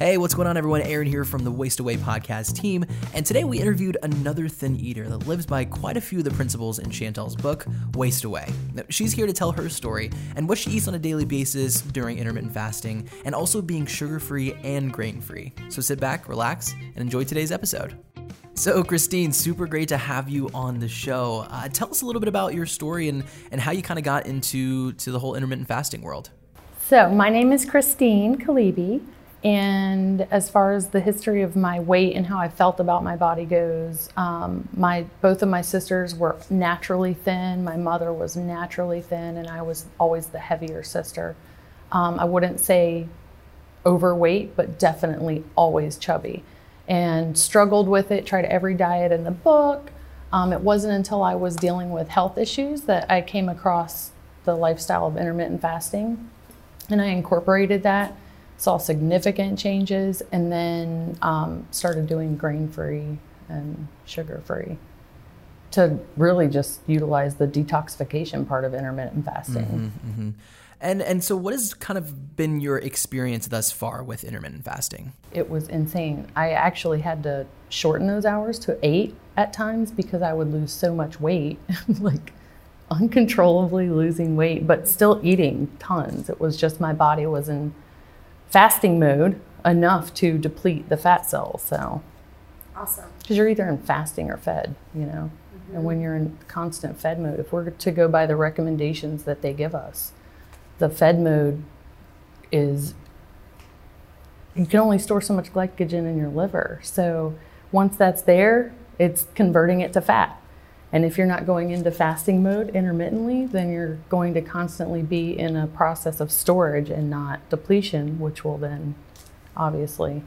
Hey, what's going on, everyone? Aaron here from the Waist Away podcast team, and today we interviewed another thin eater that lives by quite a few of the principles in Chantel's book, Waist Away. She's here to tell her story and what she eats on a daily basis during intermittent fasting, and also being sugar free and grain free. So sit back, relax, and enjoy today's episode. So, Christine, super great to have you on the show. Uh, tell us a little bit about your story and, and how you kind of got into to the whole intermittent fasting world. So, my name is Christine Kalibi. And as far as the history of my weight and how I felt about my body goes, um, my both of my sisters were naturally thin. My mother was naturally thin, and I was always the heavier sister. Um, I wouldn't say overweight, but definitely always chubby, and struggled with it. Tried every diet in the book. Um, it wasn't until I was dealing with health issues that I came across the lifestyle of intermittent fasting, and I incorporated that saw significant changes, and then um, started doing grain free and sugar free to really just utilize the detoxification part of intermittent fasting. Mm-hmm, mm-hmm. And and so, what has kind of been your experience thus far with intermittent fasting? It was insane. I actually had to shorten those hours to eight at times because I would lose so much weight, like uncontrollably losing weight, but still eating tons. It was just my body was in fasting mode enough to deplete the fat cells. So awesome. Because you're either in fasting or fed, you know. Mm-hmm. And when you're in constant fed mode, if we're to go by the recommendations that they give us, the fed mode is you can only store so much glycogen in your liver. So once that's there, it's converting it to fat. And if you're not going into fasting mode intermittently, then you're going to constantly be in a process of storage and not depletion, which will then obviously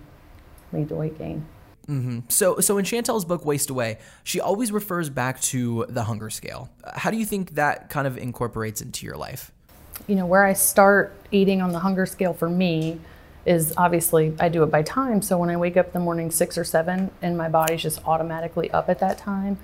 lead to weight gain. Mm-hmm. So, so in Chantel's book Waist Away, she always refers back to the hunger scale. How do you think that kind of incorporates into your life? You know, where I start eating on the hunger scale for me is obviously I do it by time. So when I wake up in the morning six or seven, and my body's just automatically up at that time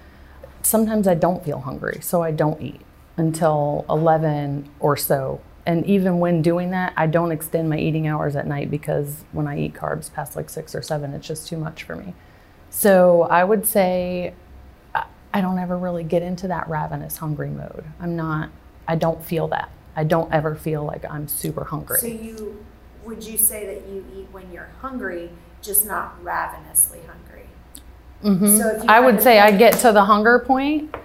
sometimes I don't feel hungry, so I don't eat until 11 or so. And even when doing that, I don't extend my eating hours at night because when I eat carbs past like six or seven, it's just too much for me. So I would say I don't ever really get into that ravenous hungry mode. I'm not, I don't feel that. I don't ever feel like I'm super hungry. So you, would you say that you eat when you're hungry, just not ravenously hungry? Mm-hmm. So I would say I get to the hunger point,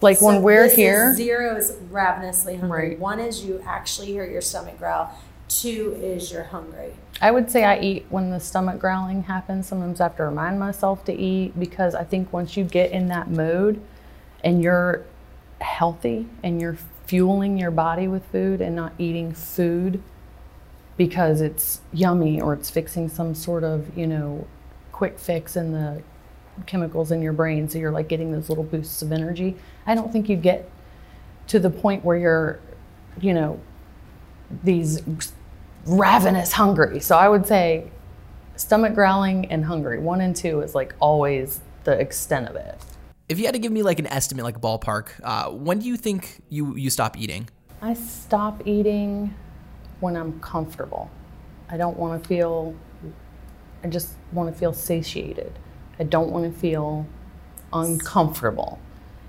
like so when we're here. zero is ravenously hungry. Right. One is you actually hear your stomach growl. Two is you're hungry. I would say I eat when the stomach growling happens. Sometimes I have to remind myself to eat because I think once you get in that mode and you're healthy and you're fueling your body with food and not eating food because it's yummy or it's fixing some sort of, you know, quick fix in the chemicals in your brain, so you're like getting those little boosts of energy. I don't think you get to the point where you're, you know, these ravenous hungry. So I would say stomach growling and hungry. One and two is like always the extent of it. If you had to give me like an estimate, like ballpark, uh, when do you think you, you stop eating? I stop eating when I'm comfortable. I don't want to feel, I just want to feel satiated. I don't want to feel uncomfortable.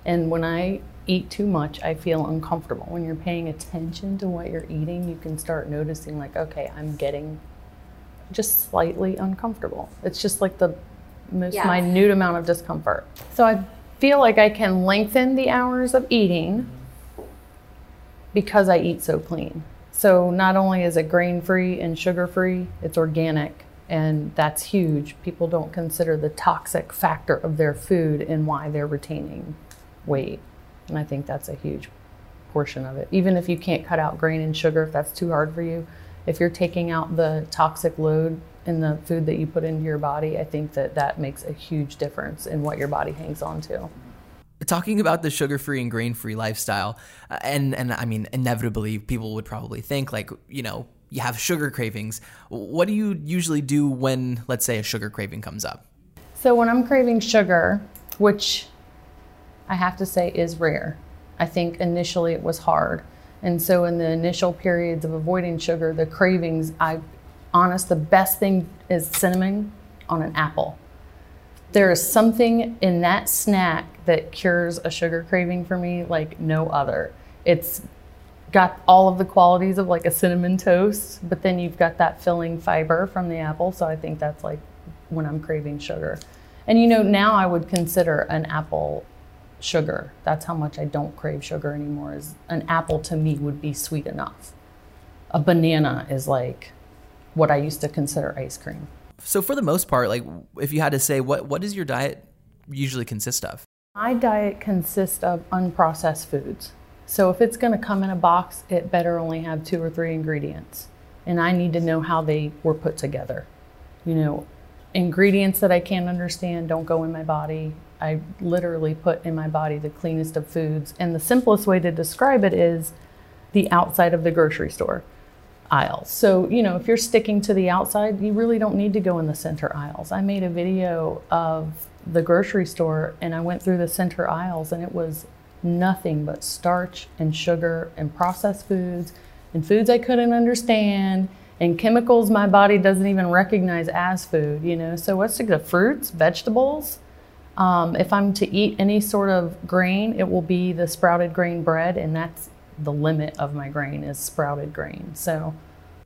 And when I eat too much, I feel uncomfortable. When you're paying attention to what you're eating, you can start noticing, like, okay, I'm getting just slightly uncomfortable. It's just like the most yeah. minute amount of discomfort. So I feel like I can lengthen the hours of eating because I eat so clean. So not only is it grain free and sugar free, it's organic and that's huge. People don't consider the toxic factor of their food and why they're retaining weight. And I think that's a huge portion of it. Even if you can't cut out grain and sugar, if that's too hard for you, if you're taking out the toxic load in the food that you put into your body, I think that that makes a huge difference in what your body hangs on to. Talking about the sugar-free and grain-free lifestyle, uh, and and I mean, inevitably, people would probably think like, you know, you have sugar cravings. What do you usually do when, let's say, a sugar craving comes up? So, when I'm craving sugar, which I have to say is rare, I think initially it was hard. And so, in the initial periods of avoiding sugar, the cravings, I honest, the best thing is cinnamon on an apple. There is something in that snack that cures a sugar craving for me like no other. It's got all of the qualities of like a cinnamon toast, but then you've got that filling fiber from the apple. So I think that's like when I'm craving sugar. And you know, now I would consider an apple sugar. That's how much I don't crave sugar anymore. Is an apple to me would be sweet enough. A banana is like what I used to consider ice cream. So for the most part, like if you had to say what what does your diet usually consist of? My diet consists of unprocessed foods. So if it's going to come in a box, it better only have two or three ingredients. And I need to know how they were put together. You know, ingredients that I can't understand don't go in my body. I literally put in my body the cleanest of foods. And the simplest way to describe it is the outside of the grocery store aisles. So, you know, if you're sticking to the outside, you really don't need to go in the center aisles. I made a video of the grocery store and I went through the center aisles and it was nothing but starch and sugar and processed foods and foods I couldn't understand and chemicals my body doesn't even recognize as food, you know. So what's the fruits, vegetables? Um, if I'm to eat any sort of grain, it will be the sprouted grain bread, and that's the limit of my grain is sprouted grain. So.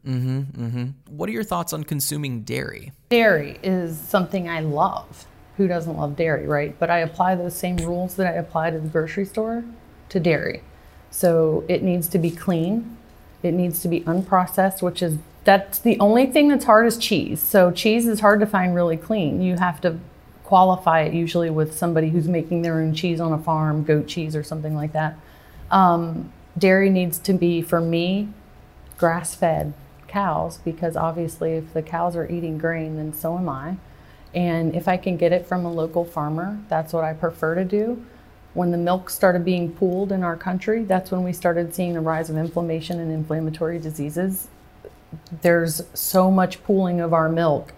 Mm-hmm, mm-hmm. What are your thoughts on consuming dairy? Dairy is something I love. Who doesn't love dairy, right? But I apply those same rules that I apply to the grocery store to dairy. So it needs to be clean. It needs to be unprocessed, which is that's the only thing that's hard is cheese. So cheese is hard to find really clean. You have to qualify it usually with somebody who's making their own cheese on a farm, goat cheese or something like that. Um, dairy needs to be, for me, grass fed cows because obviously if the cows are eating grain, then so am I. And if I can get it from a local farmer, that's what I prefer to do. When the milk started being pooled in our country, that's when we started seeing a rise of inflammation and inflammatory diseases there's so much pooling of our milk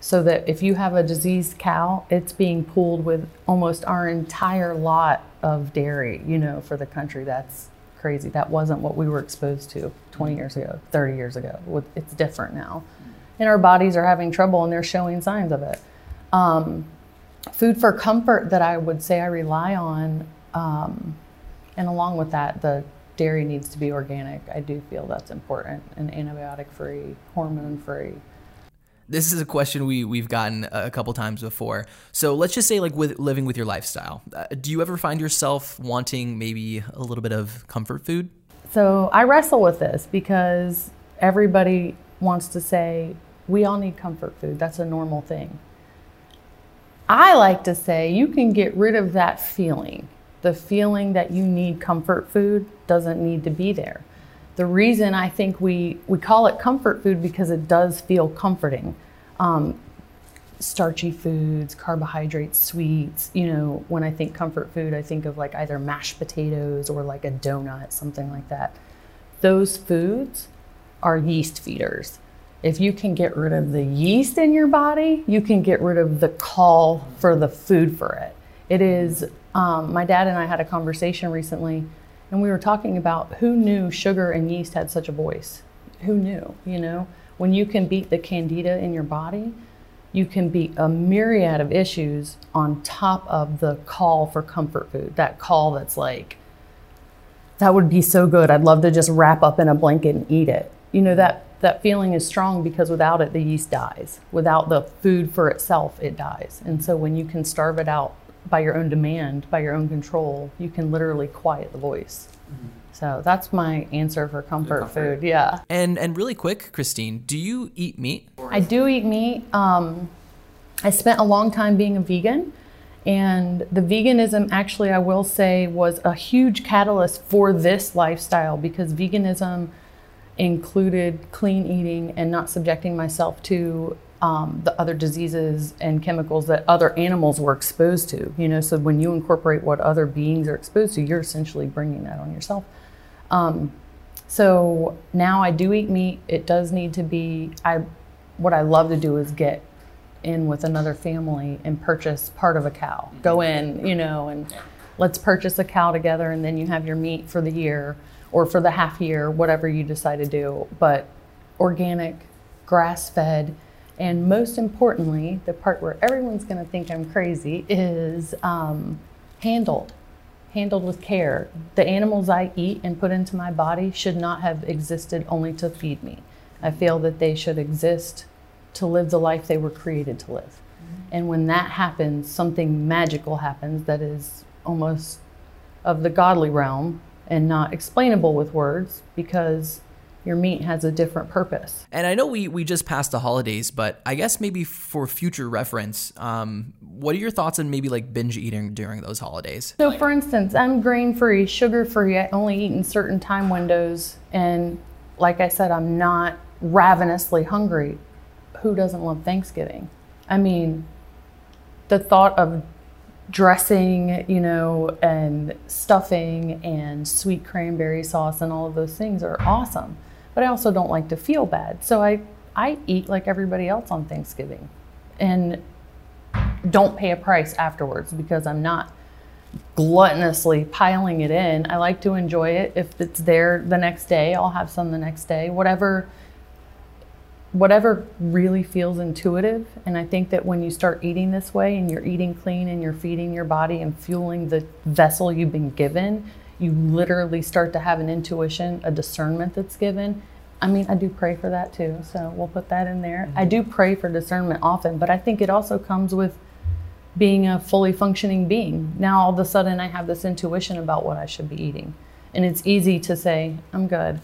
so that if you have a diseased cow, it's being pooled with almost our entire lot of dairy, you know, for the country. That's crazy. That wasn't what we were exposed to 20 mm-hmm. years ago, 30 years ago. It's different now. And our bodies are having trouble and they're showing signs of it. Um, food for comfort that I would say I rely on, um, and along with that, the dairy needs to be organic. I do feel that's important and antibiotic free, hormone free. This is a question we we've gotten a couple times before. So let's just say, like with living with your lifestyle, uh, do you ever find yourself wanting maybe a little bit of comfort food? So I wrestle with this because everybody wants to say we all need comfort food. That's a normal thing. I like to say you can get rid of that feeling the feeling that you need comfort food doesn't need to be there. The reason I think we, we call it comfort food because it does feel comforting. Um, starchy foods, carbohydrates, sweets. You know, when I think comfort food, I think of like either mashed potatoes or like a donut, something like that. Those foods are yeast feeders. If you can get rid of the yeast in your body, you can get rid of the call for the food for it. It is um, my dad and I had a conversation recently, and we were talking about who knew sugar and yeast had such a voice. Who knew? You know, when you can beat the candida in your body, you can beat a myriad of issues on top of the call for comfort food. That call that's like, that would be so good. I'd love to just wrap up in a blanket and eat it. You know, that, that feeling is strong because without it, the yeast dies. Without the food for itself, it dies. And so when you can starve it out by your own demand, by your own control, you can literally quiet the voice. Mm-hmm. So that's my answer for comfort, comfort, food. Yeah. And and really quick, Christine, do you eat meat? I do eat meat. Um, I spent a long time being a vegan, and the veganism actually, I will say, was a huge catalyst for this lifestyle because veganism included clean eating and not subjecting myself to um, the other diseases and chemicals that other animals were exposed to. You know, so when you incorporate what other beings are exposed to, you're essentially bringing that on yourself. Um, so now I do eat meat. It does need to be. I what I love to do is get in with another family and purchase part of a cow. Go in, you know, and let's purchase a cow together, and then you have your meat for the year or for the half year, whatever you decide to do. But organic grass fed. And most importantly, the part where everyone's going to think I'm crazy is um, handled, handled with care. The animals I eat and put into my body should not have existed only to feed me. I feel that they should exist to live the life they were created to live. And when that happens, something magical happens that is almost of the godly realm and not explainable with words because your meat has a different purpose. And I know we, we just passed the holidays, but I guess maybe for future reference, um, what are your thoughts on maybe like binge eating during those holidays? So, for instance, I'm grain free, sugar free. I only eat in certain time windows. And like I said, I'm not ravenously hungry. Who doesn't love Thanksgiving? I mean, the thought of dressing, you know, and stuffing and sweet cranberry sauce and all of those things are awesome. But I also don't like to feel bad. So I, I eat like everybody else on Thanksgiving and don't pay a price afterwards because I'm not gluttonously piling it in. I like to enjoy it. If it's there the next day, I'll have some the next day. Whatever whatever really feels intuitive. And I think that when you start eating this way and you're eating clean and you're feeding your body and fueling the vessel you've been given, you literally start to have an intuition, a discernment that's given. I mean, I do pray for that too. So we'll put that in there. Mm-hmm. I do pray for discernment often, but I think it also comes with being a fully functioning being. Now all of a sudden I have this intuition about what I should be eating. And it's easy to say, I'm good.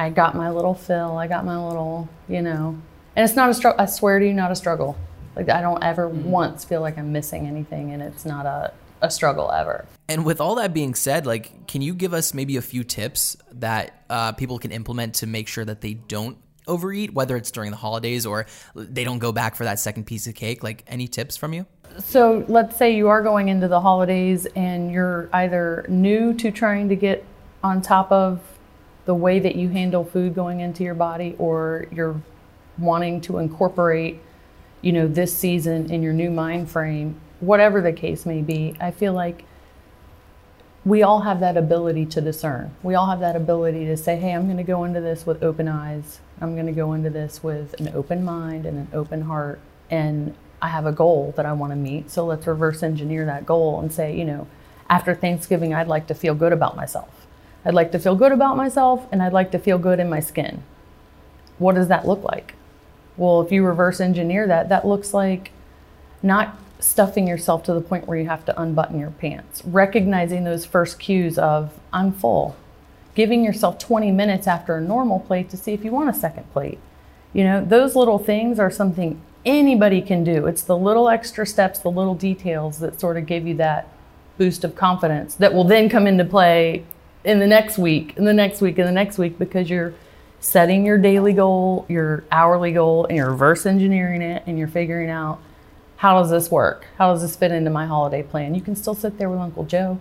I got my little fill. I got my little, you know, and it's not a struggle. I swear to you, not a struggle. Like I don't ever mm-hmm. once feel like I'm missing anything, and it's not a a struggle ever. And with all that being said, like, can you give us maybe a few tips that uh, people can implement to make sure that they don't overeat, whether it's during the holidays or they don't go back for that second piece of cake? Like, any tips from you? So, let's say you are going into the holidays and you're either new to trying to get on top of the way that you handle food going into your body or you're wanting to incorporate you know this season in your new mind frame whatever the case may be i feel like we all have that ability to discern. We all have that ability to say hey i'm going to go into this with open eyes. I'm going to go into this with an open mind and an open heart and i have a goal that i want to meet. So let's reverse engineer that goal and say you know after thanksgiving i'd like to feel good about myself I'd like to feel good about myself and I'd like to feel good in my skin. What does that look like? Well, if you reverse engineer that, that looks like not stuffing yourself to the point where you have to unbutton your pants, recognizing those first cues of, I'm full, giving yourself 20 minutes after a normal plate to see if you want a second plate. You know, those little things are something anybody can do. It's the little extra steps, the little details that sort of give you that boost of confidence that will then come into play in the next week, in the next week, in the next week, because you're setting your daily goal, your hourly goal, and you're reverse engineering it and you're figuring out how does this work? How does this fit into my holiday plan? You can still sit there with Uncle Joe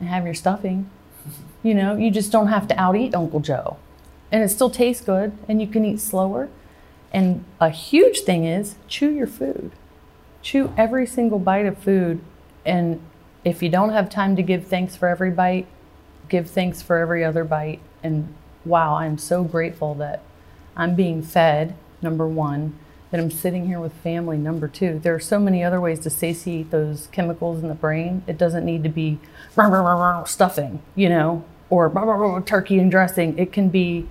and have your stuffing. You know, you just don't have to out eat Uncle Joe. And it still tastes good and you can eat slower. And a huge thing is chew your food. Chew every single bite of food. And if you don't have time to give thanks for every bite, give thanks for every other bite. And wow, I'm so grateful that I'm being fed, number one, that I'm sitting here with family, number two. There are so many other ways to satiate those chemicals in the brain. It doesn't need to be rah, rah, rah, stuffing, you know, or turkey and dressing. It can be,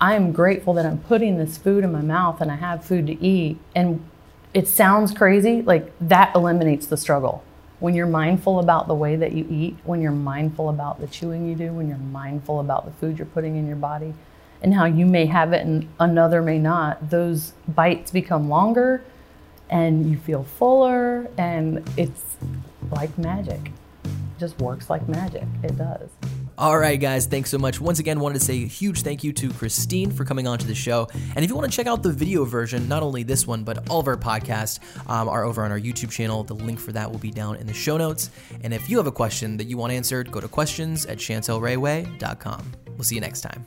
I am grateful that I'm putting this food in my mouth and I have food to eat. And it sounds crazy, like that eliminates the struggle when you're mindful about the way that you eat, when you're mindful about the chewing you do, when you're mindful about the food you're putting in your body, and how you may have it and another may not, those bites become longer and you feel fuller, and it's like magic. It just works like magic. It does. All right, guys, thanks so much. Once again, wanted to say a huge thank you to Christine for coming on to the show. And if you want to check out the video version, not only this one, but all of our podcasts um, are over on our YouTube channel. The link for that will be down in the show notes. And if you have a question that you want answered, go to questions at chantelrayway.com. We'll see you next time.